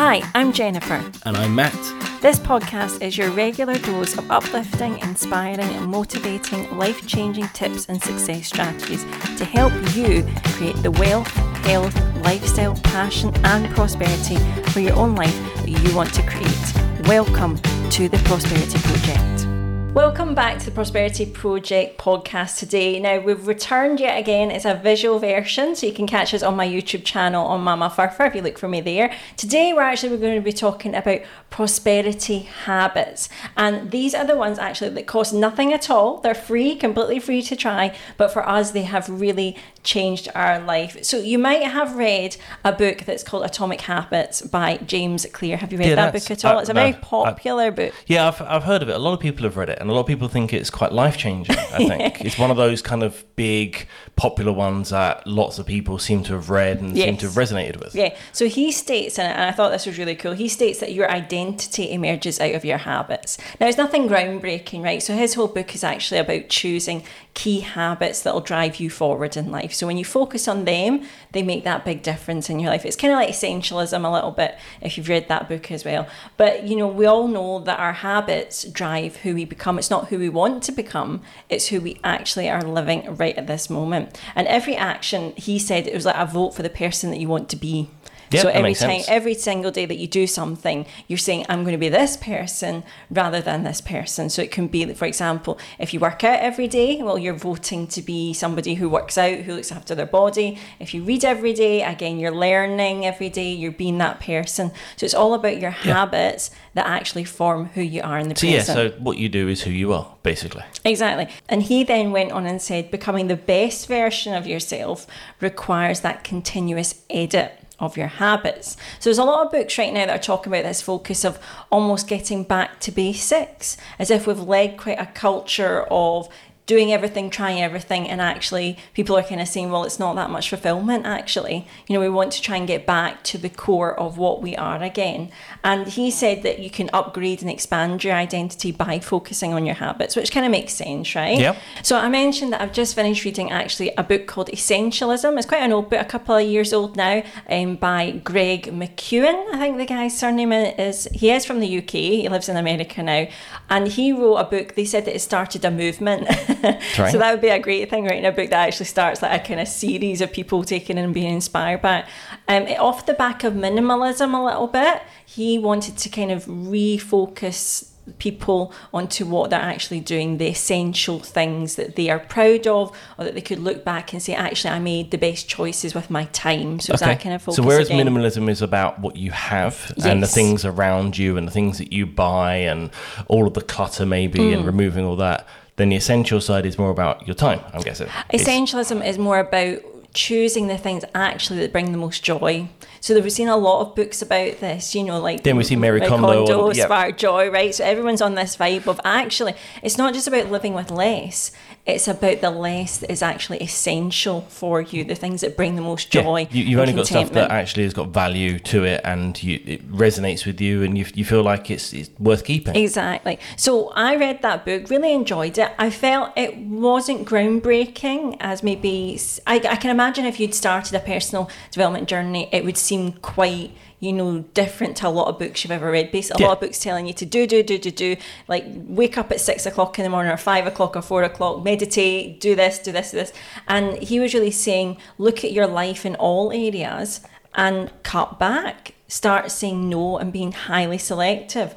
Hi, I'm Jennifer. And I'm Matt. This podcast is your regular dose of uplifting, inspiring, and motivating life changing tips and success strategies to help you create the wealth, health, lifestyle, passion, and prosperity for your own life that you want to create. Welcome to the Prosperity Project. Welcome back to the Prosperity Project podcast today. Now, we've returned yet again. It's a visual version, so you can catch us on my YouTube channel on Mama Furfur if you look for me there. Today, we're actually we're going to be talking about prosperity habits. And these are the ones actually that cost nothing at all. They're free, completely free to try, but for us, they have really changed our life. So you might have read a book that's called Atomic Habits by James Clear. Have you read Yeah, that book at all? uh, it's a no, very I- popular book. Yeah, I've, I've heard of it. A lot of people have read it, and a lot of people think it's quite life changing. I think it's one of those kind of big, popular ones that lots of people seem to have read and seem to have resonated with. Yeah. So he states and I thought this was really cool. He states that your identity emerges out of your habits. Now, it's nothing groundbreaking, right? So his whole book is actually about choosing key habits that'll drive you forward in life. So when you focus on them, they make that big difference in your life. It's kind of like essentialism a little bit if you've read that book as well. But you know, we all know that our habits drive who we become. It's not who we want to become, it's who we actually are living right at this moment. And every action, he said, it was like a vote for the person that you want to be. Yeah, so every time, sense. every single day that you do something, you're saying, I'm going to be this person rather than this person. So it can be, for example, if you work out every day, well, you're voting to be somebody who works out, who looks after their body. If you read every day, again, you're learning every day, you're being that person. So it's all about your habits that actually form who you are in the So yeah, so what you do is who you are, basically. Exactly. And he then went on and said, becoming the best version of yourself requires that continuous edit of your habits. So there's a lot of books right now that are talking about this focus of almost getting back to basics, as if we've led quite a culture of doing everything, trying everything, and actually people are kind of saying, well, it's not that much fulfillment actually. You know, we want to try and get back to the core of what we are again. And he said that you can upgrade and expand your identity by focusing on your habits, which kind of makes sense, right? Yep. So I mentioned that I've just finished reading actually a book called Essentialism. It's quite an old book, a couple of years old now, um, by Greg McKeown. I think the guy's surname is. He is from the UK. He lives in America now, and he wrote a book. They said that it started a movement. right. So that would be a great thing, writing a book that actually starts like a kind of series of people taking and being inspired by. Um, it- off the back of minimalism a little bit, he wanted to kind of refocus people onto what they're actually doing, the essential things that they are proud of, or that they could look back and say, actually, I made the best choices with my time. So it's that kind of focus. so whereas again. minimalism is about what you have and the things around you and the things that you buy and all of the clutter maybe Mm. and removing all that, then the essential side is more about your time, I'm guessing. Essentialism is more about choosing the things actually that bring the most joy. So we've seen a lot of books about this, you know, like Then we see Marie Kondo, Kondo yeah. Spark Joy, right? So everyone's on this vibe of actually, it's not just about living with less. It's about the less that is actually essential for you, the things that bring the most Yeah, joy. You, you've and only got stuff that actually has got value to it, and you, it resonates with you, and you, you feel like it's, it's worth keeping. Exactly. So I read that book, really enjoyed it. I felt it wasn't groundbreaking, as maybe I, I can imagine if you'd started a personal development journey, it would seem quite. You know, different to a lot of books you've ever read. Basically, a Yeah. lot of books telling you to do, do, do, do, do. Like wake up at six o'clock in the morning, or five o'clock, or four o'clock. Meditate, do this, do this, do this. And he was really saying, look at your life in all areas and cut back. Start saying no and being highly selective.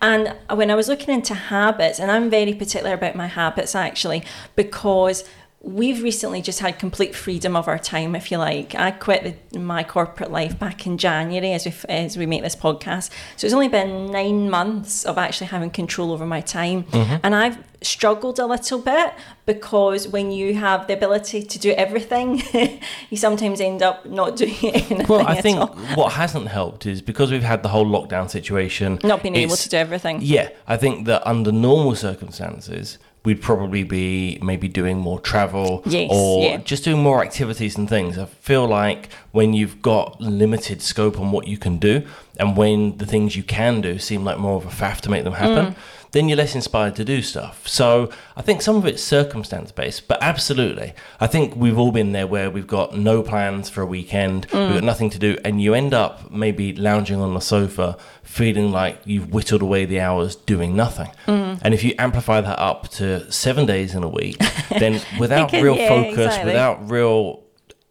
And when I was looking into habits, and I'm very particular about my habits actually, because we've recently just had complete freedom of our time, if you like. I quit the, my corporate life back in January as we as we make this podcast, so it's only been nine months of actually having control over my time, mm-hmm. and I've struggled a little bit because when you have the ability to do everything, you sometimes end up not doing anything Well, I think all. what hasn't helped is because we've had the whole lockdown situation. Not being able to do everything. Yeah, I think that under normal circumstances, we'd probably be maybe doing more travel Yes, or yeah. just doing more activities and things. I feel like when you've got limited scope on what you can do and when the things you can do seem like more of a faff to make them happen, Mm. Then you're less inspired to do stuff. So I think some of it's circumstance based, but absolutely. I think we've all been there where we've got no plans for a weekend, Mm. we've got nothing to do, and you end up maybe lounging on the sofa feeling like you've whittled away the hours doing nothing. Mm. And if you amplify that up to seven days in a week, then without can- real yeah, focus, exactly. without real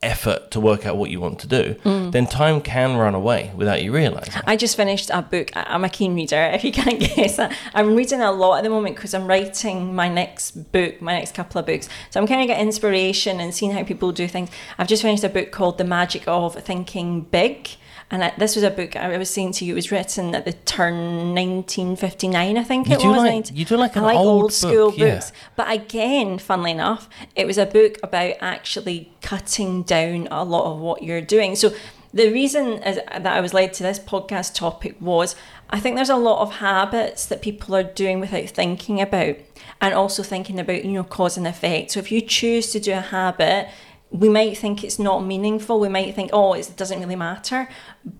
effort to work out what you want to do, Mm. then time can run away without you realizing. I just finished a book. I'm a keen reader, if you can't guess. I'm reading a lot at the moment because I'm writing my next book, my next couple of books. So I'm kind of getting inspiration and seeing how people do things. I've just finished a book called The Magic of Thinking Big. And I, this was a book I was saying to you, it was written at the turn 1959, I think You it was. like- you do like an like old old, school book, yeah. books. But again, funnily enough, it was a book about actually cutting down a lot of what you're doing. So the reason is, that I was led to this podcast topic was I think there's a lot of habits that people are doing without thinking about and also thinking about, you know, cause and effect. So if you choose to do a habit, we might think it's not meaningful. We might think, oh, it doesn't really matter.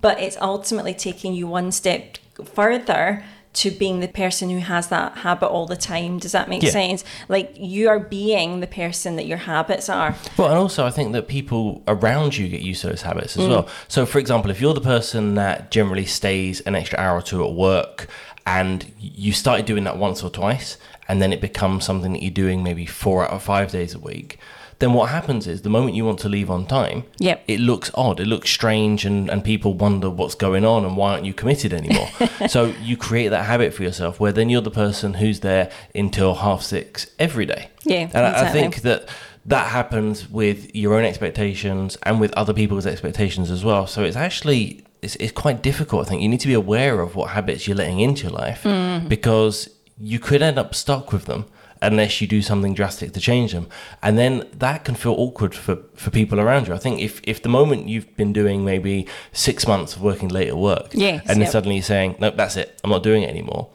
But it's ultimately taking you one step further to being the person who has that habit all the time. Does that make Yeah. sense? Like you are being the person that your habits are. Well, and also I think that people around you get used to those habits Mm. as well. So, for example, if you're the person that generally stays an extra hour or two at work, and you started doing that once or twice, and then it becomes something that you're doing maybe four out of five days a week, then what happens is the moment you want to leave on time, Yep. it looks odd, it looks strange, and, and people wonder what's going on and why aren't you committed anymore. so you create that habit for yourself where then you're the person who's there until half six every day. Yeah, and I, I think that that happens with your own expectations and with other people's expectations as well. So it's actually it's, it's quite difficult. I think you need to be aware of what habits you're letting into your life Mm. because you could end up stuck with them unless you do something drastic to change them and then that can feel awkward for, for people around you i think if, if the moment you've been doing maybe six months of working late at work Yes, and then yep. suddenly you're saying nope that's it i'm not doing it anymore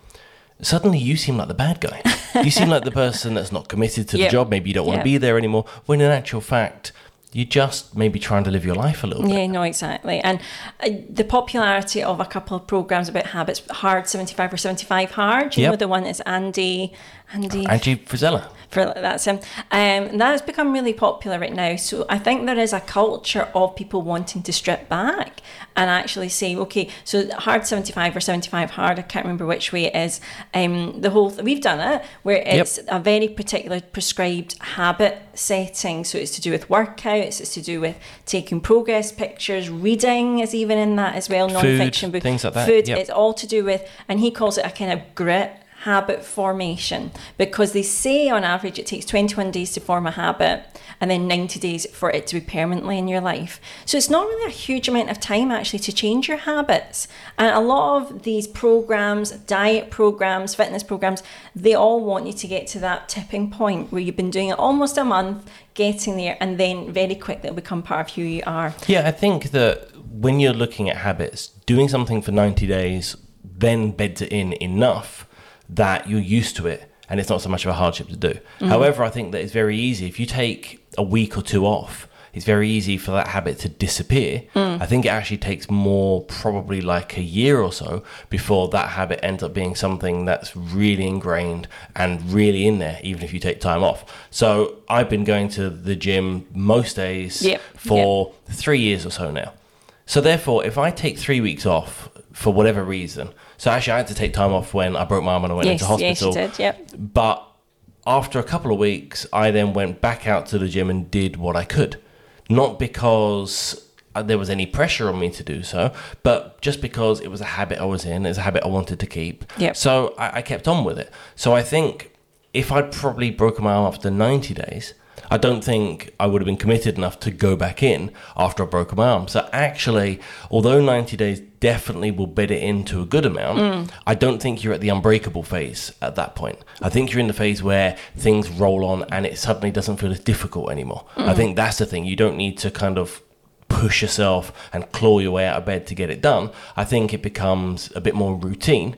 suddenly you seem like the bad guy. you seem like the person that's not committed to the job. Maybe you don't want Yep. to be there anymore. When in actual fact, you're just maybe trying to live your life a little bit. Yeah, no, exactly. And uh, the popularity of a couple of programs about habits, Hard 75 or 75 Hard, you Yep. know, the one is Andy, Andy Angie Frisella. For that's him. Um, that has become really popular right now. So I think there is a culture of people wanting to strip back and actually say, okay, so hard seventy five or seventy five hard. I can't remember which way it is. Um, the whole we've done it where it's a very particular prescribed habit setting. So it's to do with workouts. It's to do with taking progress pictures. Reading is even in that as well. Non-fiction books, things like that, Food. yep. It's all to do with, and he calls it a kind of grit habit formation because they say on average it takes 21 days to form a habit and then 90 days for it to be permanently in your life. So it's not really a huge amount of time actually to change your habits. And a lot of these programs, diet programs, fitness programs, they all want you to get to that tipping point where you've been doing it almost a month, getting there, and then very quickly become part of who you are. Yeah, I think that when you're looking at habits, doing something for 90 days then beds it in enough that you're used to it and it's not so much of a hardship to do. Mm. However, I think that it's very easy. If you take a week or two off, it's very easy for that habit to disappear. Mm. I think it actually takes more, probably like a year or so, before that habit ends up being something that's really ingrained and really in there, even if you take time off. So I've been going to the gym most days Yep, for three years or so now. So therefore, if I take three weeks off for whatever reason, so actually I had to take time off when I broke my arm and I went Yes, into yes, hospital. did. Yep. But after a couple of weeks, I then went back out to the gym and did what I could. Not because uh, there was any pressure on me to do so, but just because it was a habit I was in, it's a habit I wanted to keep. Yep. So I, I kept on with it. So I think if I'd probably broken my arm after 90 days, I don't think I would have been committed enough to go back in after I broke my arm. So actually, although 90 days definitely will bed it into a good amount, mm. I don't think you're at the unbreakable phase at that point. I think you're in the phase where things roll on and it suddenly doesn't feel as difficult anymore. I mm. think that's the thing. You don't need to kind of push yourself and claw your way out of bed to get it done. I think it becomes a bit more routine,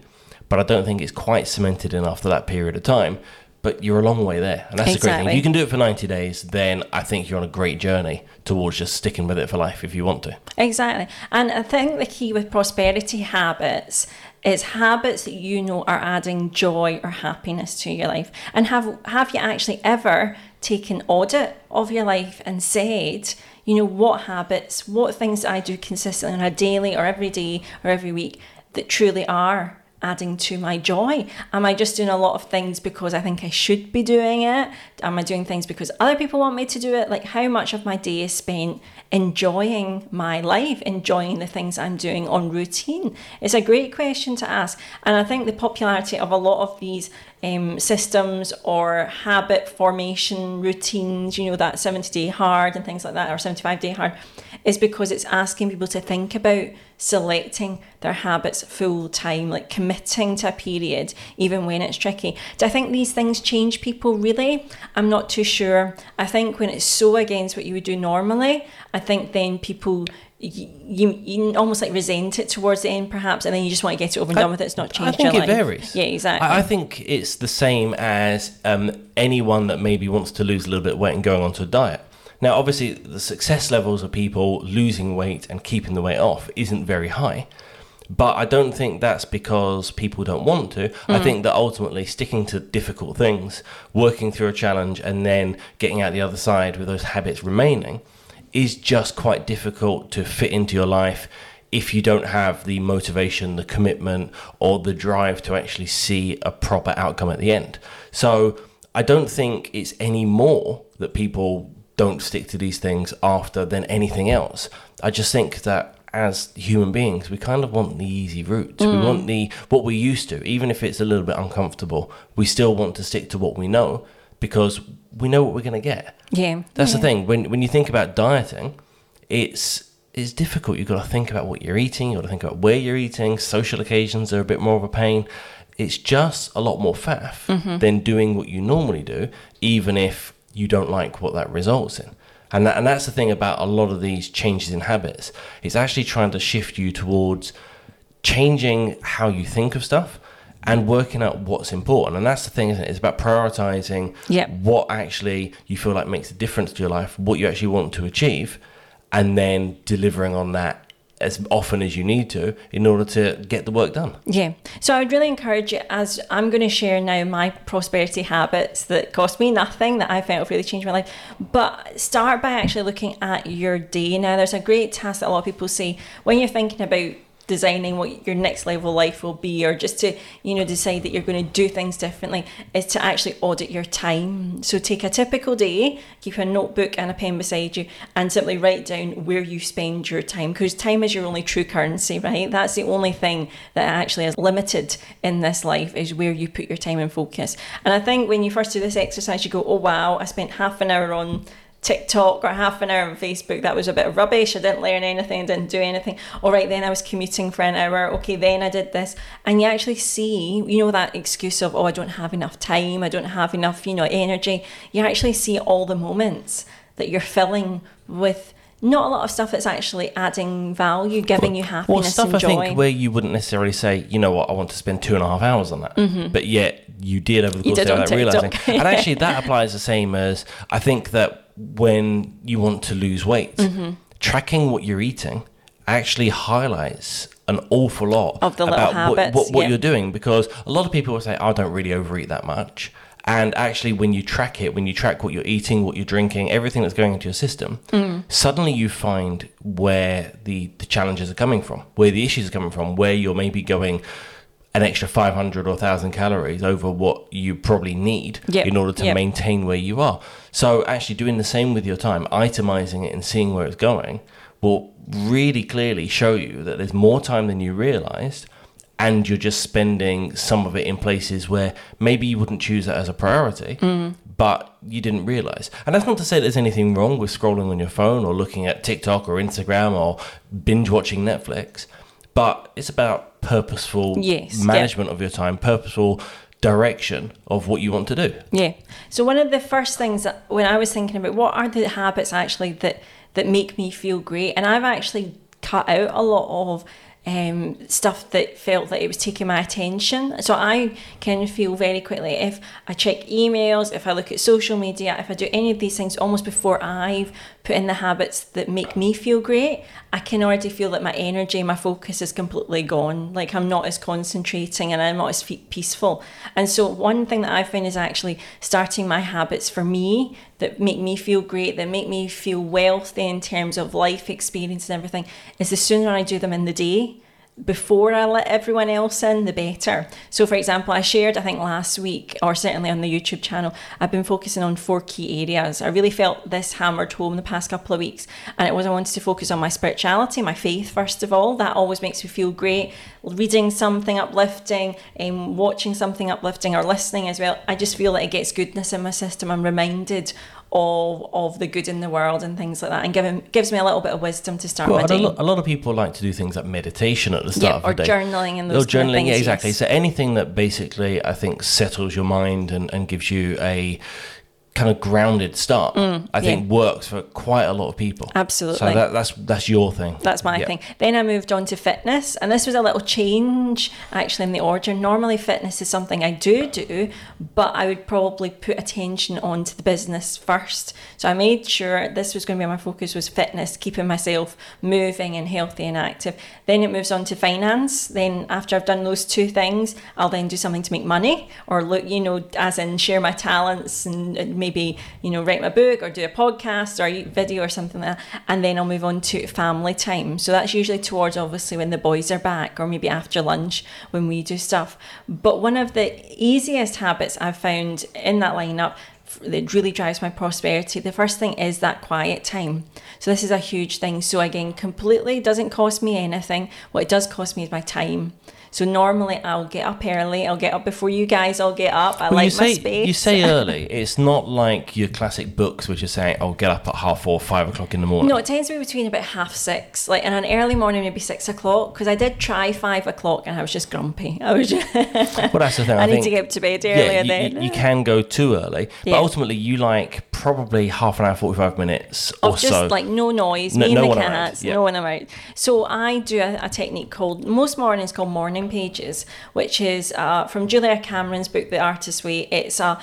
but I don't think it's quite cemented enough for that period of time. But you're a long way there. And that's the great thing. If you can do it for 90 days, then I think you're on a great journey towards just sticking with it for life if you want to. Exactly. And I think the key with prosperity habits is habits that you know are adding joy or happiness to your life. And have have you actually ever taken audit of your life and said, you know, what habits, what things I do consistently on a daily or every day or every week that truly are adding to my joy? Am I just doing a lot of things because I think I should be doing it? Am I doing things because other people want me to do it? Like, how much of my day is spent enjoying my life, enjoying the things I'm doing on routine? It's a great question to ask. And I think the popularity of a lot of these um, systems or habit formation routines, you know, that 70 day hard and things like that, or 75 day hard, is because it's asking people to think about selecting their habits full time, like committing to a period, even when it's tricky. Do I think these things change people really? I'm not too sure. I think when it's so against what you would do normally, I think then people. You, you, almost like resent it towards the end, perhaps, and then you just want to get it over and done with it. It's not changed I think it life. varies. Yeah, exactly. I, I think it's the same as um, anyone that maybe wants to lose a little bit of weight and going onto a diet. Now, obviously, the success levels of people losing weight and keeping the weight off isn't very high. But I don't think that's because people don't want to. I mm. think that ultimately sticking to difficult things, working through a challenge, and then getting out the other side with those habits remaining is just quite difficult to fit into your life if you don't have the motivation, the commitment, or the drive to actually see a proper outcome at the end. So I don't think it's any more that people don't stick to these things after than anything else. I just think that as human beings, we kind of want the easy route. We want the what we're used to, even if it's a little bit uncomfortable. We still want to stick to what we know because we know what we're going to get. yeah. That's yeah. the thing. When when you think about dieting, it's it's difficult. You've got to think about what you're eating. You've got to think about where you're eating. Social occasions are a bit more of a pain. It's just a lot more faff Mm-hmm. than doing what you normally do, even if you don't like what that results in. And that, and that's the thing about a lot of these changes in habits. It's actually trying to shift you towards changing how you think of stuff and working out what's important. And that's the thing, isn't it? It's about prioritizing Yep. what actually you feel like makes a difference to your life, what you actually want to achieve, and then delivering on that as often as you need to in order to get the work done. Yeah. So I would really encourage you as I'm going to share now my prosperity habits that cost me nothing that I felt really changed my life. But start by actually looking at your day. Now there's a great task that a lot of people say when you're thinking about designing what your next level life will be or just to you know decide that you're going to do things differently is to actually audit your time. So take a typical day keep a notebook and a pen beside you and simply write down where you spend your time because time is your only true currency right? That's the only thing that actually is limited in this life is where you put your time and focus. And i think when you first do this exercise you go oh wow i spent half an hour on TikTok or half an hour on Facebook, that was a bit of rubbish. I didn't learn anything, I didn't do anything. All right, then I was commuting for an hour. Okay, then I did this. And you actually see, you know, that excuse of, oh, I don't have enough time, I don't have enough, you know, energy. You actually see all the moments that you're filling with not a lot of stuff that's actually adding value, giving you happiness Well, stuff and I think where you wouldn't necessarily say, you know what, I want to spend two and a half hours on that, mm-hmm. but yet you did over the. Course of on that realizing. And actually, that applies the same as I think that when you want to lose weight, Mm-hmm. tracking what you're eating actually highlights an awful lot Of the about what, habits, what, what yeah. you're doing because a lot of people will say, I don't really overeat that much. And actually, when you track it, when you track what you're eating, what you're drinking, everything that's going into your system, Mm. suddenly you find where the, the challenges are coming from, where the issues are coming from, where you're maybe going an extra 500 or 1,000 calories over what you probably need Yep, in order to yep. maintain where you are. So, actually, doing the same with your time, itemizing it and seeing where it's going, will really clearly show you that there's more time than you realized and you're just spending some of it in places where maybe you wouldn't choose that as a priority, Mm. but you didn't realize. And that's not to say there's anything wrong with scrolling on your phone or looking at TikTok or Instagram or binge watching Netflix, but it's about purposeful Yes, yeah. management of your time, purposeful direction of what you want to do. Yeah. So one of the first things that when I was thinking about what are the habits actually that that make me feel great, and I've actually cut out a lot of um, stuff that felt that it was taking my attention. So I can feel very quickly if I check emails, if I look at social media, if I do any of these things almost before I've put in the habits that make me feel great, I can already feel that my energy, my focus is completely gone. Like I'm not as concentrating and I'm not as peaceful. And so one thing that I find is actually starting my habits for me that make me feel great, that make me feel wealthy in terms of life experience and everything, is the sooner I do them in the day, before I let everyone else in, the better. So, for example, I shared, I think last week, or certainly on the YouTube channel, I've been focusing on four key areas. I really felt this hammered home the past couple of weeks, and it was I wanted to focus on my spirituality, my faith, first of all. That always makes me feel great. Reading something uplifting, um, watching something uplifting, or listening as well. I just feel that it gets goodness in my system. I'm reminded of of the good in the world and things like that, and giving gives me a little bit of wisdom to start well, my day. A, a lot of people like to do things like meditation at the start yeah, of the day, or journaling and those or journaling. Kind of yeah, exactly. Yes. So anything that basically I think settles your mind and, and gives you a kind of grounded start, mm, I think yeah. works for quite a lot of people. Absolutely. So that, that's that's your thing. That's my thing. Then I moved on to fitness, and this was a little change actually in the order. Normally, fitness is something I do do, but I would probably put attention onto the business first. So I made sure this was going to be my focus was fitness, keeping myself moving and healthy and active. Then it moves on to finance. Then after I've done those two things, I'll then do something to make money or look, you know, as in share my talents and maybe you know write my book or do a podcast or a video or something like that and then I'll move on to family time. So that's usually towards obviously when the boys are back or maybe after lunch when we do stuff. But one of the easiest habits I've found in that lineup that really drives my prosperity the first thing is that quiet time. So this is a huge thing. So again completely doesn't cost me anything. What it does cost me is my time so normally I'll get up early. I'll get up before you guys all get up. I well, like you say, my space. You say early. It's not like your classic books which are saying, "I'll oh, get up at half four, five o'clock in the morning." No, it tends to be between about half six, like in an early morning, maybe six o'clock. Because I did try five o'clock and I was just grumpy. I was. Just well, that's the thing. I, I need to get up to bed earlier. Yeah, you, then you, can go too early, but yeah. ultimately you like probably half an hour, forty-five minutes or just so. like no noise, no, me no and the cats, yeah. no one around. So I do a, a technique called most mornings called morning pages which is uh, from Julia Cameron's book, The Artist's Way. It's a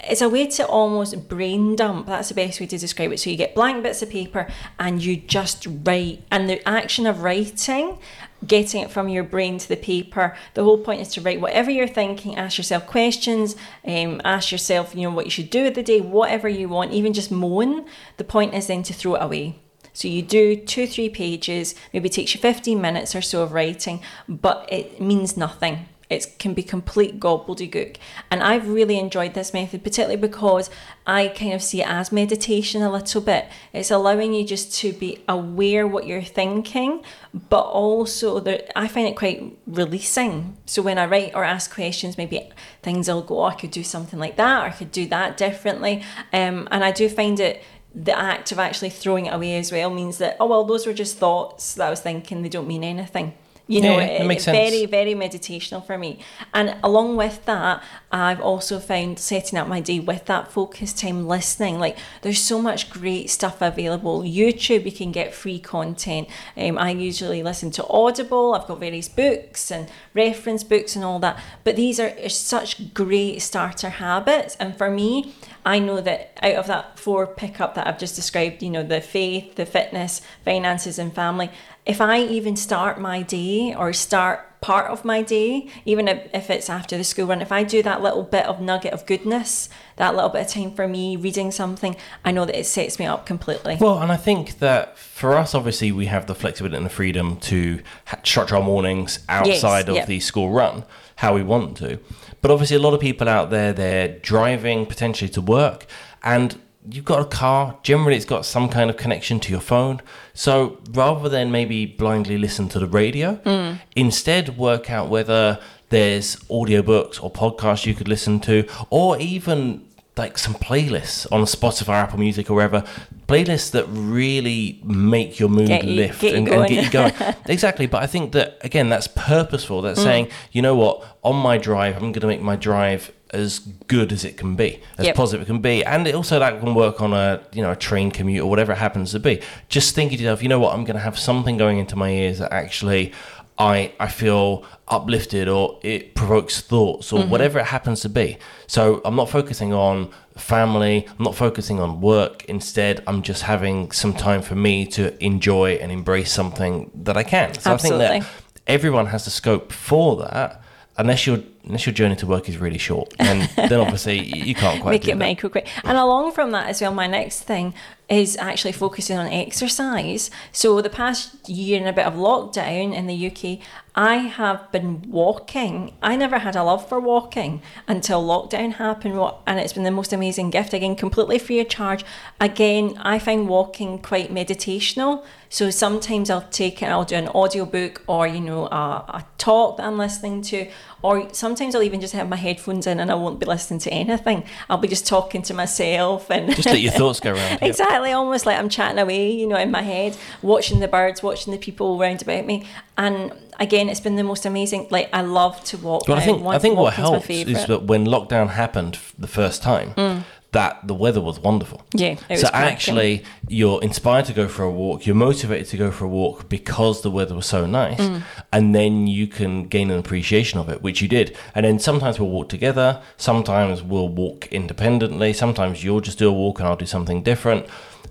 it's a way to almost brain dump. That's the best way to describe it. So you get blank bits of paper and you just write. And the action of writing, getting it from your brain to the paper, the whole point is to write whatever you're thinking. Ask yourself questions. Um, ask yourself, you know, what you should do with the day, whatever you want. Even just moan. The point is then to throw it away. So you do two, three pages, maybe takes you 15 minutes or so of writing, but it means nothing. It can be complete gobbledygook. And I've really enjoyed this method, particularly because I kind of see it as meditation a little bit. It's allowing you just to be aware what you're thinking, but also that I find it quite releasing. So when I write or ask questions, maybe things will go, oh, I could do something like that, or I could do that differently. Um, and I do find it the act of actually throwing it away as well means that oh well those were just thoughts that I was thinking they don't mean anything you know, yeah, it, makes sense. very, very meditational for me. And along with that, I've also found setting up my day with that focus time listening. Like, there's so much great stuff available. YouTube, you can get free content. Um, I usually listen to Audible. I've got various books and reference books and all that. But these are, are such great starter habits. And for me, I know that out of that four pickup that I've just described, you know, the faith, the fitness, finances, and family, if I even start my day or start part of my day, even if, it's after the school run, if I do that little bit of nugget of goodness, that little bit of time for me reading something, I know that it sets me up completely. Well, and I think that for us, obviously, we have the flexibility and the freedom to structure our mornings outside yes, of yep. the school run how we want to. But obviously, a lot of people out there, they're driving potentially to work and you've got a car, generally it's got some kind of connection to your phone. So rather than maybe blindly listen to the radio, mm. instead work out whether there's audiobooks or podcasts you could listen to, or even like some playlists on Spotify, Apple Music, or wherever. Playlists that really make your mood you, lift and, and, get you going. exactly. But I think that again, that's purposeful. That's mm. saying, you know what, on my drive, I'm going to make my drive as good as it can be, as yep. positive it can be, and it also that can work on a you know a train commute or whatever it happens to be. Just thinking to yourself, you know what, I'm going to have something going into my ears that actually I I feel uplifted or it provokes thoughts or mm-hmm. whatever it happens to be. So I'm not focusing on family, I'm not focusing on work. Instead, I'm just having some time for me to enjoy and embrace something that I can. So I think that everyone has the scope for that. Unless your unless your journey to work is really short, and then obviously you can't quite make it that. micro quick. And along from that as well, my next thing is actually focusing on exercise. So the past year and a bit of lockdown in the UK, I have been walking. I never had a love for walking until lockdown happened, and it's been the most amazing gift. Again, completely free of charge. Again, I find walking quite meditational. So sometimes I'll take it, I'll do an audiobook or you know a, a talk that I'm listening to, or sometimes I'll even just have my headphones in and I won't be listening to anything. I'll be just talking to myself and Just let your thoughts go around. Yep. Almost like I'm chatting away, you know, in my head, watching the birds, watching the people around about me. And again, it's been the most amazing. Like I love to walk. Well, I think I think what helps is that when lockdown happened the first time, that the weather was wonderful. Yeah, was so cracking. actually, you're inspired to go for a walk. You're motivated to go for a walk because the weather was so nice, Mm. and then you can gain an appreciation of it, which you did. And then sometimes we'll walk together. Sometimes we'll walk independently. Sometimes you'll just do a walk, and I'll do something different.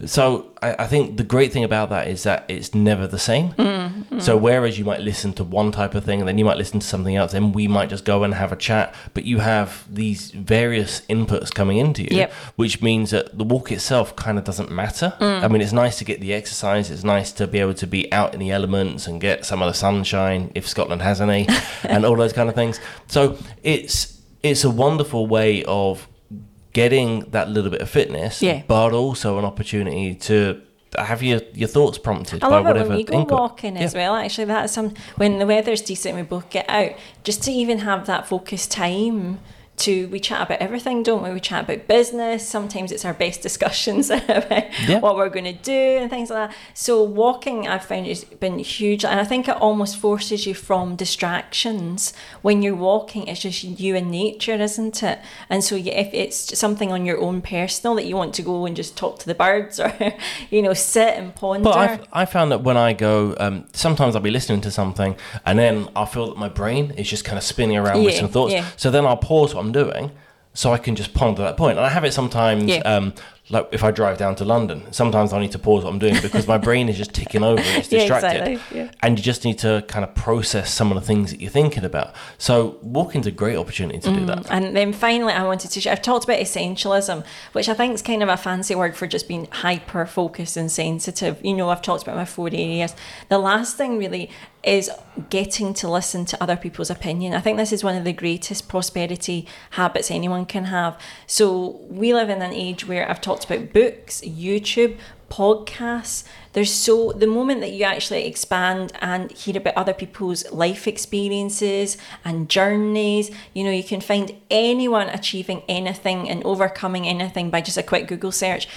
So I, I think the great thing about that is that it's never the same. Mm, So whereas you might listen to one type of thing and then you might listen to something else, then we might just go and have a chat. But you have these various inputs coming into you, Yep. which means that the walk itself kind of doesn't matter. Mm. I mean, it's nice to get the exercise. It's nice to be able to be out in the elements and get some of the sunshine if Scotland has any, and all those kind of things. So it's it's a wonderful way of getting that little bit of fitness, Yeah. but also an opportunity to have your, your thoughts prompted I by love it whatever when we go input. walking as well. Actually, that's some when the weather's decent, we both get out just to even have that focused time. To we chat about everything, don't we? We chat about business. Sometimes it's our best discussions about Yeah. what we're going to do and things like that. So walking, I've found has been huge, and I think it almost forces you from distractions. When you're walking, it's just you and nature, isn't it? And so if it's something on your own personal that you want to go and just talk to the birds or you know sit and ponder. But I've, I found that when I go, um, sometimes I'll be listening to something and then I'll feel that my brain is just kind of spinning around with some thoughts. yeah. So then I'll pause what I'm doing so I can just ponder that point. And I have it sometimes, Yeah. um, like if I drive down to London, sometimes I need to pause what I'm doing because my brain is just ticking over and it's Yeah, exactly, yeah. And you just need to kind of process some of the things that you're thinking about. So walking's a great opportunity to do that. And then finally, I wanted to. I've talked about essentialism, which I think is kind of a fancy word for just being hyper focused and sensitive. You know, I've talked about my four areas. The last thing really is getting to listen to other people's opinion. I think this is one of the greatest prosperity habits anyone can have. So we live in an age where I've talked about books, YouTube, podcasts. There's so the moment that you actually expand and hear about other people's life experiences and journeys, you know, you can find anyone achieving anything and overcoming anything by just a quick Google search.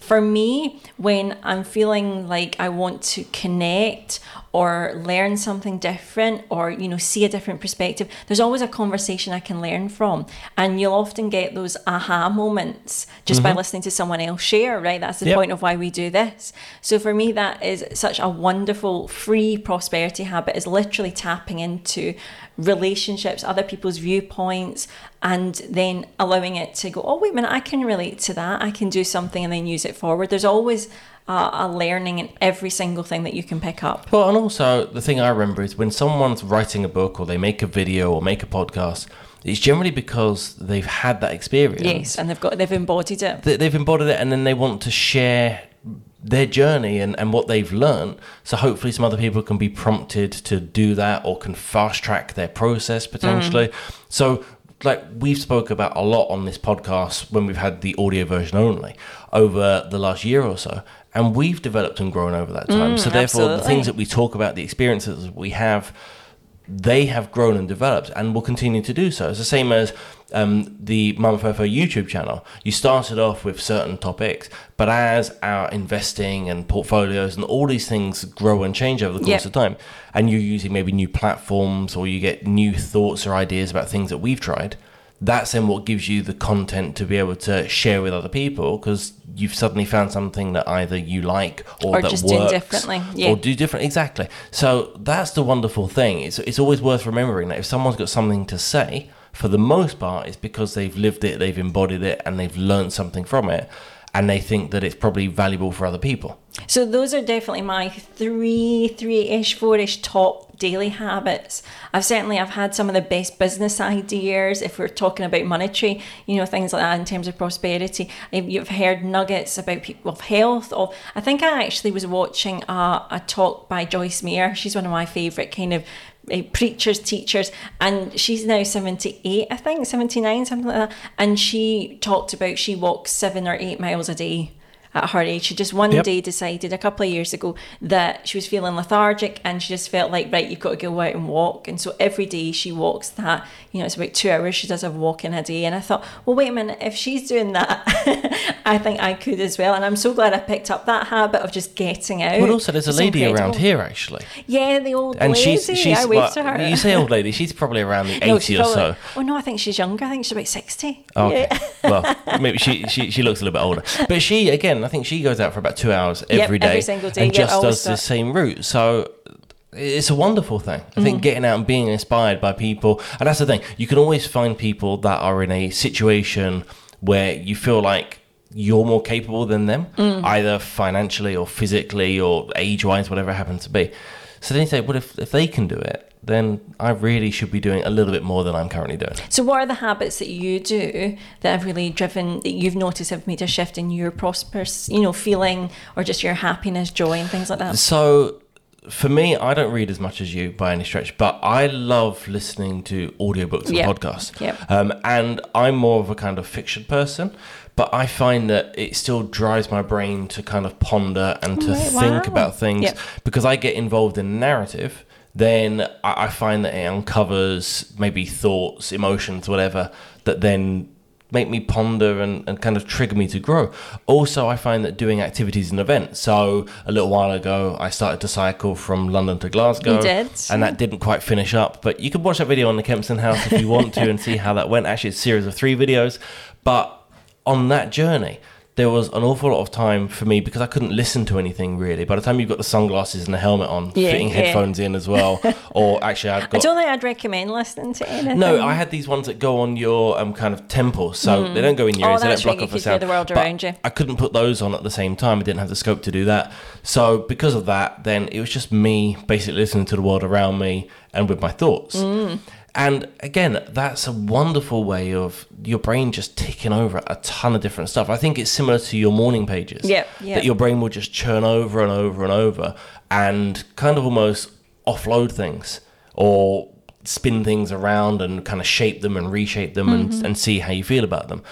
For me, when I'm feeling like I want to connect or learn something different or you know see a different perspective there's always a conversation i can learn from. And you'll often get those aha moments just by mm-hmm. listening to someone else share right? That's the Yep. point of why we do this. So for me that is such a wonderful free prosperity habit is literally tapping into relationships other people's viewpoints and then allowing it to go oh wait a minute i can relate to that i can do something and then use it forward there's always a, a learning in every single thing that you can pick up Well, and also the thing I remember is when someone's writing a book or they make a video or make a podcast, it's generally because they've had that experience. Yes, and they've got they've embodied it. They- They've embodied it and then they want to share their journey and, and what they've learned. So hopefully some other people can be prompted to do that or can fast track their process mm. potentially. So like we've spoke about a lot on this podcast when we've had the audio version only over the last year or so. And we've developed and grown over that time. Mm, so therefore the things that we talk about, the experiences we have, they have grown and developed and will continue to do so. It's the same as um, the Mama Furfur YouTube channel. You started off with certain topics, but as our investing and portfolios and all these things grow and change over the course Yep. of time, and you're using maybe new platforms or you get new thoughts or ideas about things that we've tried, that's then what gives you the content to be able to share with other people because you've suddenly found something that either you like or, Or that just works differently, yeah. or do different exactly. So that's the wonderful thing. It's, it's always worth remembering that if someone's got something to say for the most part it's because they've lived it they've embodied it and they've learned something from it and they think that it's probably valuable for other people So those are definitely my three, three-ish, four-ish top daily habits. I've certainly I've had some of the best business ideas if we're talking about monetary, you know, things like that in terms of prosperity. You've heard nuggets about people of health. Of I think I actually was watching a, a talk by Joyce Meyer. She's one of my favourite kind of uh, preachers, teachers, and she's now 78, I think, 79, something like that. And she talked about she walks seven or eight miles a day at her age. She just one Yep. day decided a couple of years ago that she was feeling lethargic and she just felt like, right, you've got to go out and walk. And so every day she walks that, you know, it's about two hours she does a walk in a day. And I thought, well, wait a minute, if she's doing that, I think I could as well. And I'm so glad I picked up that habit of just getting out. Well, also there's a It's lady around here actually Yeah, the old and lady. she's she's I waved to her. you say old lady she's probably around the 80 No, she's or probably- so Oh no, I think she's younger. I think she's about sixty. Oh, Okay. Yeah. well, maybe she, she she looks a little bit older, but she again, I think she goes out for about two hours Yep, every day, every single day, and yeah, just does the same route. So it's a wonderful thing. I Mm. think getting out and being inspired by people, and that's the thing. You can always find people that are in a situation where you feel like you're more capable than them, Mm. either financially or physically or age-wise, whatever it happens to be. So then you say, well, if if they can do it, then I really should be doing a little bit more than I'm currently doing. So, what are the habits that you do that have really driven that you've noticed have made a shift in your prosperous, you know, feeling or just your happiness, joy, and things like that? So, for me, I don't read as much as you by any stretch, but I love listening to audiobooks and Yep. podcasts. Yep. Um, and I'm more of a kind of fiction person, but I find that it still drives my brain to kind of ponder and to Right, think wow. about things Yep. because I get involved in narrative. Then I I find that it uncovers maybe thoughts, emotions, whatever, that then make me ponder and, and kind of trigger me to grow. Also, I find that doing activities and events. So, a little while ago, I started to cycle from London to Glasgow. You did? And that didn't quite finish up. But you can watch that video on the Kempston House if you want to and see how that went. Actually, it's a series of three videos. But on that journey, there was an awful lot of time for me because I couldn't listen to anything really. By the time you've got the sunglasses and the helmet on, Yeah, fitting yeah. headphones in as well, or actually I've got. I don't think I'd recommend listening to anything. no, I had these ones that go on your um, kind of temple, so they don't go in your Oh, ears. They don't block off the sound. the world But around you. I couldn't put those on at the same time. I didn't have the scope to do that. So because of that, then it was just me basically listening to the world around me and with my thoughts. Mm. And again, that's a wonderful way of your brain just ticking over a ton of different stuff. I think it's similar to your morning pages. Yeah. yep. That your brain will just churn over and over and over and kind of almost offload things or spin things around and kind of shape them and reshape them Mm-hmm. and, and see how you feel about them.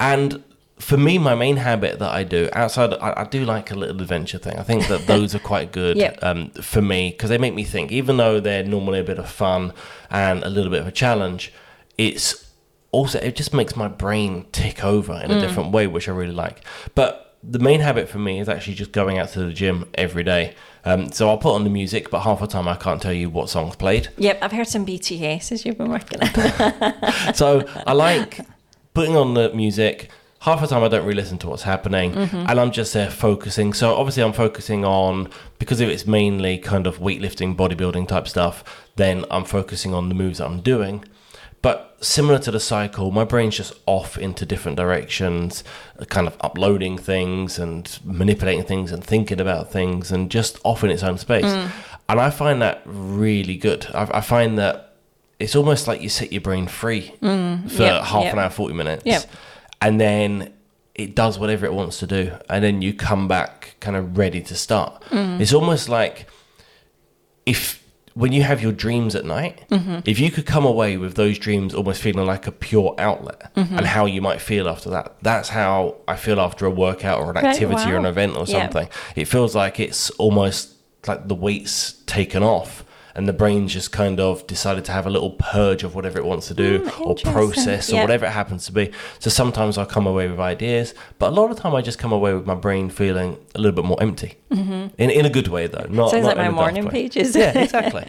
And for me, my main habit that I do outside, I, I do like a little adventure thing. I think that those are quite good Yep. um, for me because they make me think. Even though they're normally a bit of fun and a little bit of a challenge, it's also it just makes my brain tick over in a different way, which I really like. But the main habit for me is actually just going out to the gym every day. Um, so I'll put on the music, but half the time I can't tell you what songs played. Yep, I've heard some BTS as you've been working on. so I like putting on the music. Half the time I don't really listen to what's happening, Mm-hmm. and I'm just there focusing. So obviously I'm focusing on because if it's mainly kind of weightlifting, bodybuilding type stuff, then I'm focusing on the moves that I'm doing. But similar to the cycle, my brain's just off into different directions, uh, kind of uploading things and manipulating things and thinking about things and just off in its own space. Mm. And I find that really good. I, I find that it's almost like you set your brain free for Mm. Yep, half yep. an hour, 40 minutes. Yep. And then it does whatever it wants to do. And then you come back kind of ready to start. Mm. It's almost like if when you have your dreams at night, Mm-hmm. if you could come away with those dreams almost feeling like a pure outlet Mm-hmm. and how you might feel after that, that's how I feel after a workout or an Right, activity or an event or Yeah. something. It feels like it's almost like the weight's taken off and the brain just kind of decided to have a little purge of whatever it wants to do Mm, or process or Yeah. whatever it happens to be. So sometimes I come away with ideas, but a lot of the time I just come away with my brain feeling a little bit more empty. Mm-hmm. In, in a good way, though. Not, Sounds not like my in a daft morning pages. Yeah, exactly.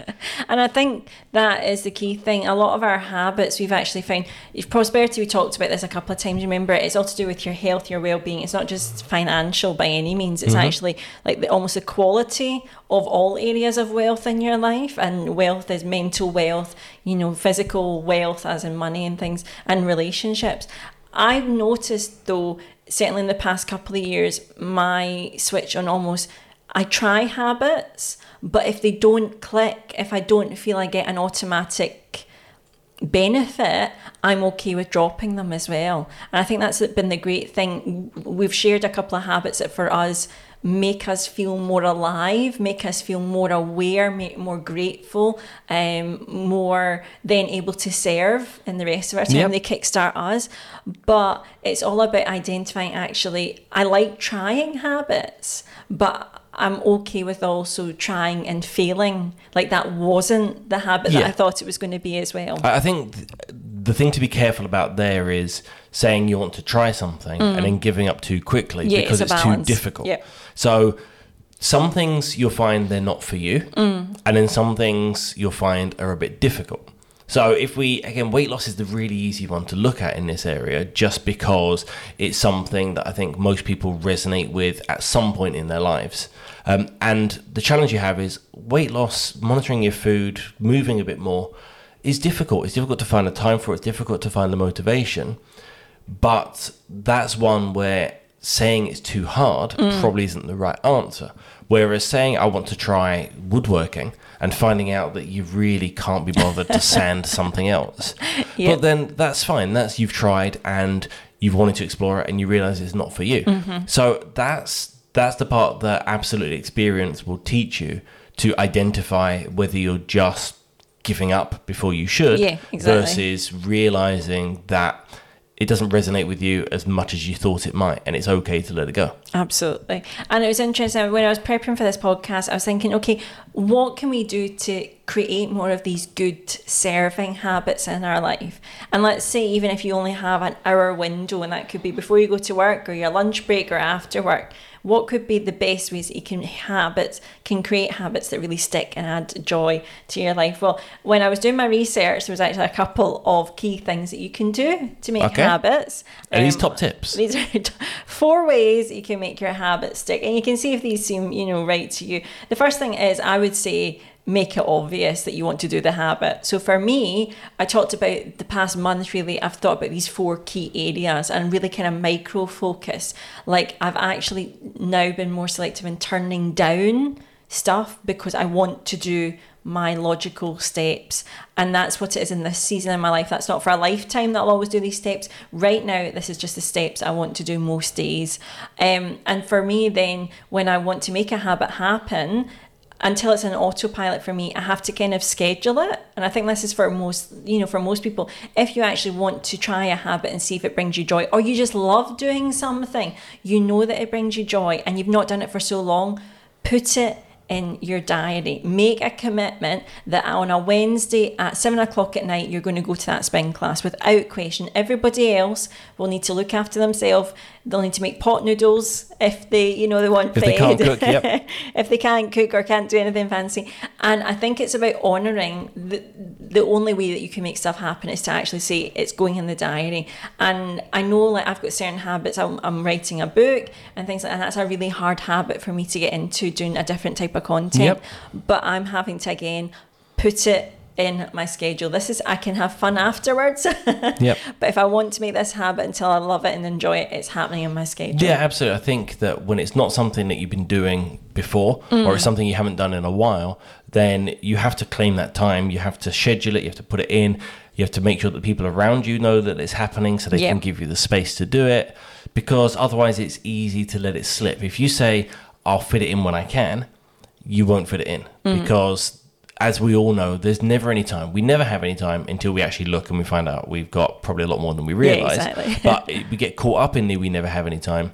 And I think that is the key thing. A lot of our habits we've actually found if prosperity we talked about this a couple of times, remember it's all to do with your health, your well being. It's not just financial by any means. It's actually like the almost the quality of all areas of wealth in your life. And wealth is mental wealth, you know, physical wealth as in money and things, and relationships. I've noticed though, certainly in the past couple of years, my switch on almost I try habits, but if they don't click, if I don't feel I get an automatic benefit, I'm okay with dropping them as well. And I think that's been the great thing. We've shared a couple of habits that for us make us feel more alive, make us feel more aware, make more grateful, um, more then able to serve in the rest of our time. Yep. They kickstart us. But it's all about identifying actually, I like trying habits, but I'm okay with also trying and failing. Like that wasn't the habit that I thought it was going to be as well. I think th- the thing to be careful about there is saying you want to try something and then giving up too quickly Mm. Yeah, because it's it's, too difficult. Yeah. So some things you'll find they're not for you, Mm. and then some things you'll find are a bit difficult. So if we again, weight loss is the really easy one to look at in this area, just because it's something that I think most people resonate with at some point in their lives. Um, and the challenge you have is weight loss, monitoring your food, moving a bit more, is difficult. It's difficult to find the time for it. It's difficult to find the motivation. But that's one where saying it's too hard mm. probably isn't the right answer. Whereas saying I want to try woodworking and finding out that you really can't be bothered to sand something else. Yeah. But then that's fine. That's you've tried and you've wanted to explore it and you realize it's not for you. Mm-hmm. So that's that's the part that absolutely experience will teach you to identify whether you're just giving up before you should Yeah, exactly. versus realizing that it doesn't resonate with you as much as you thought it might and it's okay to let it go Absolutely. And it was interesting when I was preparing for this podcast, I was thinking, okay, what can we do to create more of these good serving habits in our life? And let's say, even if you only have an hour window, and that could be before you go to work or your lunch break or after work, what could be the best ways that you can habits can create habits that really stick and add joy to your life? Well, when I was doing my research, there was actually a couple of key things that you can do to make Okay. habits. Are these Um, top tips? these are four ways you can make your habits stick, and you can see if these seem, you know, right to you. The first thing is, I would say, make it obvious that you want to do the habit. So for me, I talked about the past month. Really, I've thought about these four key areas and really kind of micro focus. Like I've actually now been more selective in turning down stuff because I want to do my logical steps. And that's what it is in this season in my life. That's not for a lifetime that I'll always do these steps. Right now, this is just the steps I want to do most days. Um, and for me, then, when I want to make a habit happen, until it's an autopilot for me, I have to kind of schedule it. And I think this is for most, you know, for most people. If you actually want to try a habit and see if it brings you joy, or you just love doing something, you know that it brings you joy and you've not done it for so long, put it in your diary. Make a commitment that on a Wednesday at seven o'clock at night, you're going to go to that spin class without question. Everybody else will need to look after themselves. They'll need to make pot noodles if they, you know, they want If they can't cook, yep. if they can't cook or can't do anything fancy. And I think it's about honouring the the only way that you can make stuff happen is to actually say it's going in the diary. And I know like I've got certain habits. I'm, I'm writing a book and things like that. And that's a really hard habit for me to get into doing a different type of content. Yep. But I'm having to again put it in my schedule. This is I can have fun afterwards. Yep. But if I want to make this habit until I love it and enjoy it, it's happening in my schedule. Yeah, absolutely. I think that when it's not something that you've been doing before Mm. or it's something you haven't done in a while, then you have to claim that time. You have to schedule it. You have to put it in. You have to make sure that people around you know that it's happening so they Yeah. can give you the space to do it because otherwise it's easy to let it slip. If you say, I'll fit it in when I can, you won't fit it in Mm. because as we all know, there's never any time. We never have any time until we actually look and we find out we've got probably a lot more than we realize. exactly. but we get caught up in the we never have any time.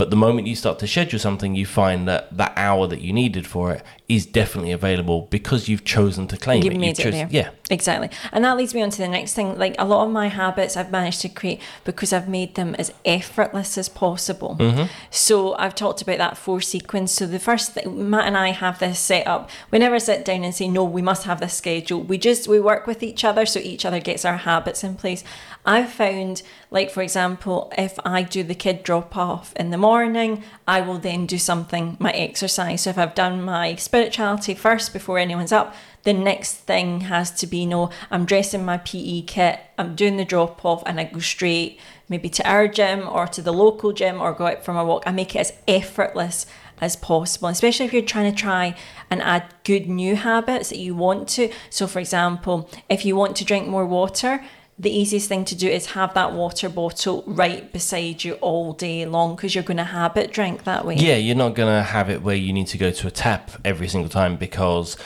But the moment you start to schedule something, you find that that hour that you needed for it is definitely available because you've chosen to claim You've it. made it chosen- Yeah. Exactly. And that leads me on to the next thing. Like a lot of my habits I've managed to create because I've made them as effortless as possible. Mm-hmm. So I've talked about that four sequence. So the first thing, Matt and I have this set up. We never sit down and say, no, we must have this schedule. We just, we work with each other so each other gets our habits in place. I've found, like, for example, if I do the kid drop off in the morning, I will then do something, my exercise. So if I've done my spirituality first before anyone's up, the next thing has to be no, I'm dressing my PE kit, I'm doing the drop off, and I go straight maybe to our gym or to the local gym or go out for my walk. I make it as effortless as possible, especially if you're trying to try and add good new habits that you want to. So, for example, if you want to drink more water, the easiest thing to do is have that water bottle right beside you all day long because you're going to habit drink that way. Yeah, you're not going to have it where you need to go to a tap every single time because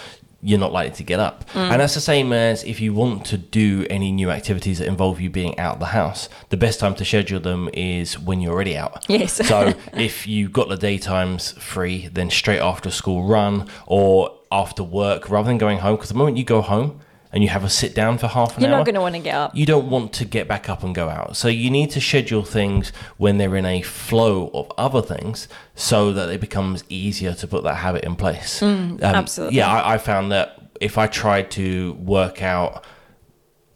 you're not likely to get up. Mm. And that's the same as if you want to do any new activities that involve you being out of the house. The best time to schedule them is when you're already out. Yes. so if you've got the daytimes free, then straight after school run or after work rather than going home. Because the moment you go home, and you have a sit down for half an hour. You're not going to want to get up. you don't want to get back up and go out. So you need to schedule things when they're in a flow of other things so that it becomes easier to put that habit in place. Um, absolutely. Yeah, I, I found that if I tried to work out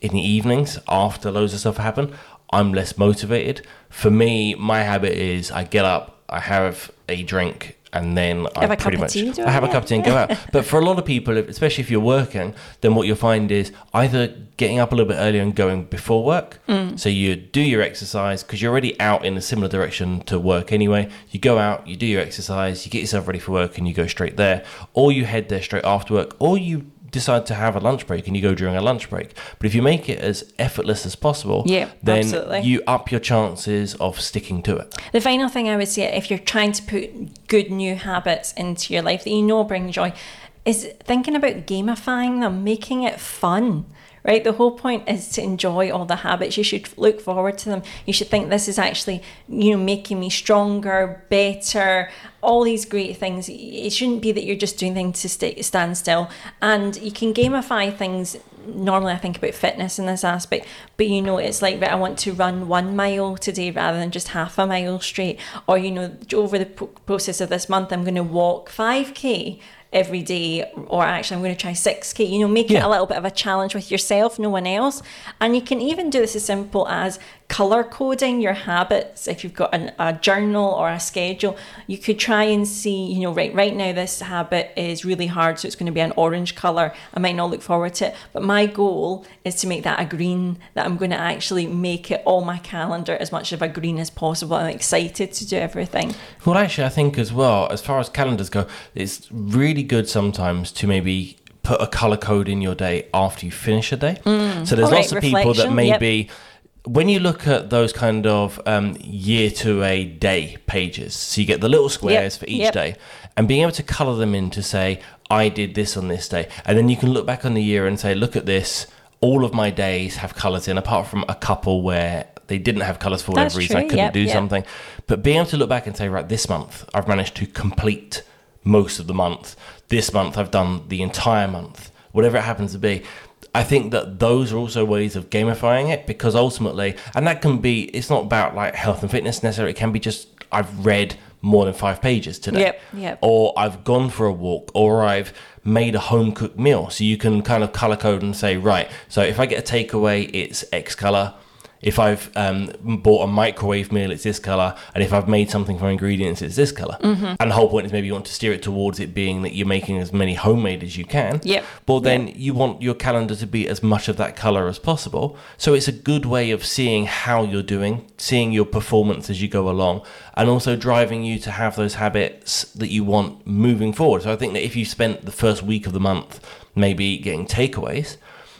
in the evenings after loads of stuff happen, I'm less motivated. For me, my habit is I get up, I have a drink, and then I Have a cup pretty much I have a I? cup of tea and go out. But for a lot of people, especially if you're working, then what you'll find is either getting up a little bit earlier and going before work. Mm. So you do your exercise because you're already out in a similar direction to work anyway. You go out, you do your exercise, you get yourself ready for work, and you go straight there, or you head there straight after work, or you decide to have a lunch break and you go during a lunch break. But if you make it as effortless as possible, Yeah, then absolutely. you up your chances of sticking to it. The final thing I would say, if you're trying to put good new habits into your life that you know bring joy, is thinking about gamifying them, making it fun. Right, the whole point is to enjoy all the habits. You should look forward to them. You should think this is actually, you know, making me stronger, better, all these great things. It shouldn't be that you're just doing things to stay, stand still. And you can gamify things. Normally, I think about fitness in this aspect, but you know, it's like I want to run one mile today rather than just half a mile straight. Or, you know, over the process of this month, I'm going to walk 5K every day or actually I'm going to try 6k you know make it a little bit of a challenge with yourself no one else. And you can even do this as simple as color coding your habits. If you've got an, a journal or a schedule you could try and see you know right right now this habit is really hard so it's going to be an orange color. I might not look forward to it. But my goal is to make that a green that I'm going to actually make it all my calendar as much of a green as possible. I'm excited to do everything. Well, actually, I think as well, as far as calendars go, it's really good sometimes to maybe put a color code in your day after you finish a day. Mm. So there's All lots right, of people that maybe yep. When you look at those kind of um, year to a day pages, so you get the little squares for each yep. day, and being able to color them in to say, I did this on this day. And then you can look back on the year and say, look at this. All of my days have colors in, apart from a couple where they didn't have colors for whatever That's reason. I couldn't yep, do yep. something. But being able to look back and say, right, this month I've managed to complete most of the month. This month I've done the entire month, whatever it happens to be. I think that those are also ways of gamifying it because ultimately, and that can be, it's not about like health and fitness necessarily. It can be just, I've read more than five pages today. Yep, yep. Or I've gone for a walk, or I've made a home cooked meal. So you can kind of color code and say, right, so if I get a takeaway, it's X color. If I've um, bought a microwave meal, it's this color, and if I've made something from ingredients, it's this color. Mm-hmm. And the whole point is maybe you want to steer it towards it being that you're making as many homemade as you can. Yep. But then you want your calendar to be as much of that color as possible. So it's a good way of seeing how you're doing, seeing your performance as you go along, and also driving you to have those habits that you want moving forward. So I think that if you spent the first week of the month maybe getting takeaways,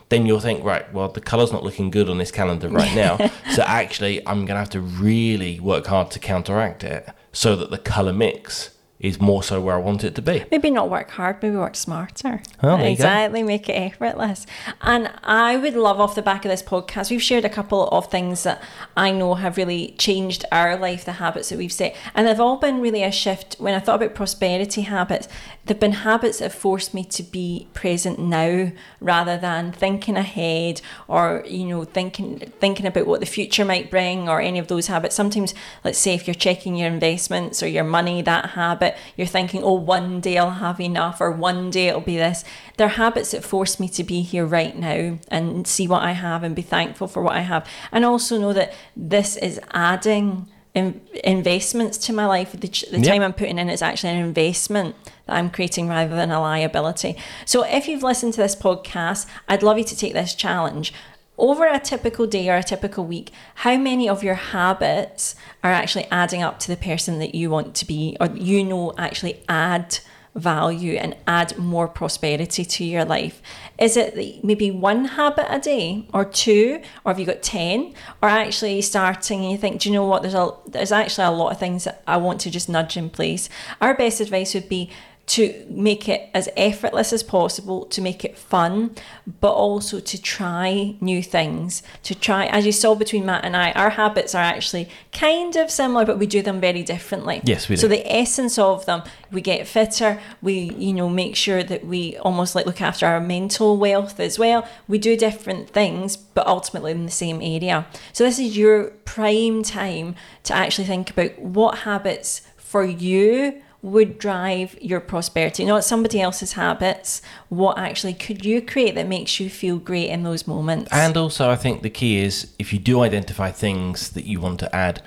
then you'll think, right, well, the color's not looking good on this calendar right now. so actually, I'm going to have to really work hard to counteract it so that the color mix is more so where I want it to be. Maybe not work hard, maybe work smarter. Oh, there you go. exactly, make it effortless. And I would love off the back of this podcast, we've shared a couple of things that I know have really changed our life, the habits that we've set. And they've all been really a shift. When I thought about prosperity habits, they've been habits that have forced me to be present now rather than thinking ahead or, you know, thinking thinking about what the future might bring or any of those habits. Sometimes, let's say if you're checking your investments or your money, that habit, you're thinking, oh, one day I'll have enough or one day it'll be this. They're habits that force me to be here right now and see what I have and be thankful for what I have. And also know that this is adding in, investments to my life. The, the Yep. time I'm putting in is actually an investment that I'm creating rather than a liability. So if you've listened to this podcast, I'd love you to take this challenge. Over a typical day or a typical week, how many of your habits are actually adding up to the person that you want to be, or you know actually add value and add more prosperity to your life? Is it maybe one habit a day or two, or have you got 10? Or actually starting and you think, do you know what? There's a there's actually a lot of things that I want to just nudge in place. Our best advice would be to make it as effortless as possible, to make it fun, but also to try new things. To try, as you saw between Matt and I, our habits are actually kind of similar, but we do them very differently. Yes, we do. So the essence of them, we get fitter. We, you know, make sure that we almost like look after our mental wealth as well. We do different things, but ultimately in the same area. So this is your prime time to actually think about what habits for you would drive your prosperity, not somebody else's habits. What actually could you create that makes you feel great in those moments? And also, I think the key is if you do identify things that you want to add,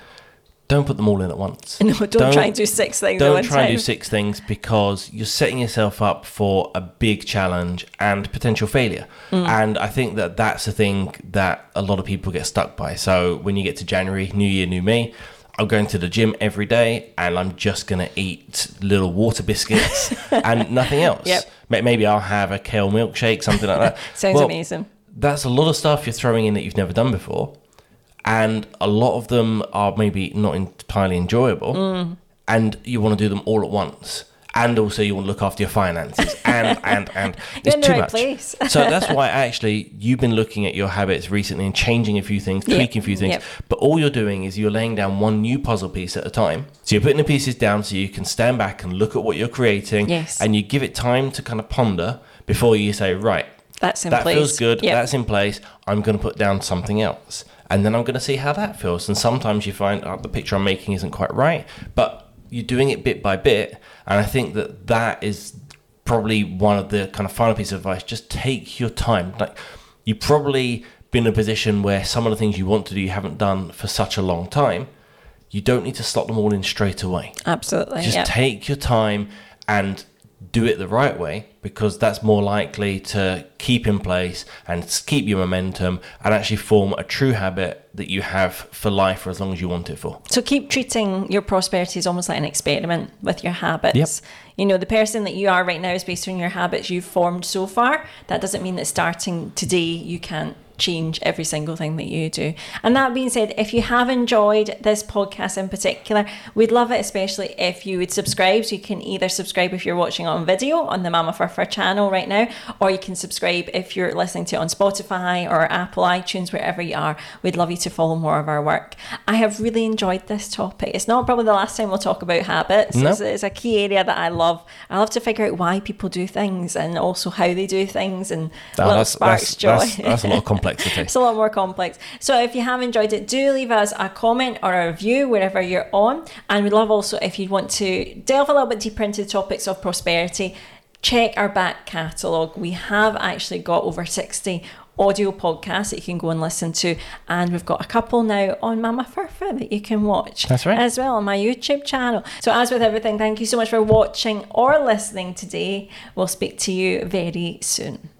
don't put them all in at once. no, don't, try and do six things Don't try and do six things because you're setting yourself up for a big challenge and potential failure. Mm. And I think that that's the thing that a lot of people get stuck by. So when you get to January, New Year, New Me, I'm going to the gym every day and I'm just going to eat little water biscuits and nothing else. Yep. Maybe I'll have a kale milkshake, something like that. Sounds Well, amazing. that's a lot of stuff you're throwing in that you've never done before and a lot of them are maybe not entirely enjoyable Mm. and you want to do them all at once and also you want to look after your finances and and and it's too right much place. so that's why actually you've been looking at your habits recently and changing a few things Yep, tweaking a few things yep. but all you're doing is you're laying down one new puzzle piece at a time so you're putting the pieces down so you can stand back and look at what you're creating Yes. and you give it time to kind of ponder before you say right That's in place. that place. feels good. Yep. That's in place. I'm going to put down something else, and then I'm going to see how that feels. And sometimes you find oh, the picture I'm making isn't quite right, but you're doing it bit by bit. And I think that that is probably one of the kind of final piece of advice. Just take your time. Like you probably been in a position where some of the things you want to do you haven't done for such a long time. You don't need to slot them all in straight away Absolutely. just yeah. take your time and do it the right way because that's more likely to keep in place and keep your momentum and actually form a true habit that you have for life for as long as you want it for. So keep treating your prosperity as almost like an experiment with your habits. Yep. You know, the person that you are right now is based on your habits you've formed so far. That doesn't mean that starting today you can't change every single thing that you do. And that being said, if you have enjoyed this podcast in particular, we'd love it especially if you would subscribe. So you can either subscribe if you're watching on video on the Mama Furfur channel right now, or you can subscribe if you're listening to it on Spotify or Apple iTunes, wherever you are. We'd love you to follow more of our work. I have really enjoyed this topic. It's not probably the last time we'll talk about habits. No. It's, it's a key area that I love. I love to figure out why people do things and also how they do things and Oh, little that's, sparks that's, joy. That's, that's a lot of complexity. It's a lot more complex. So if you have enjoyed it, do leave us a comment or a review wherever you're on. And we'd love also if you want to delve a little bit deeper into the topics of prosperity, check our back catalogue. We have actually got over 60 audio podcasts that you can go and listen to. And we've got a couple now on Mama Furfur that you can watch. That's right. As well on my YouTube channel. So as with everything, thank you so much for watching or listening today. We'll speak to you very soon.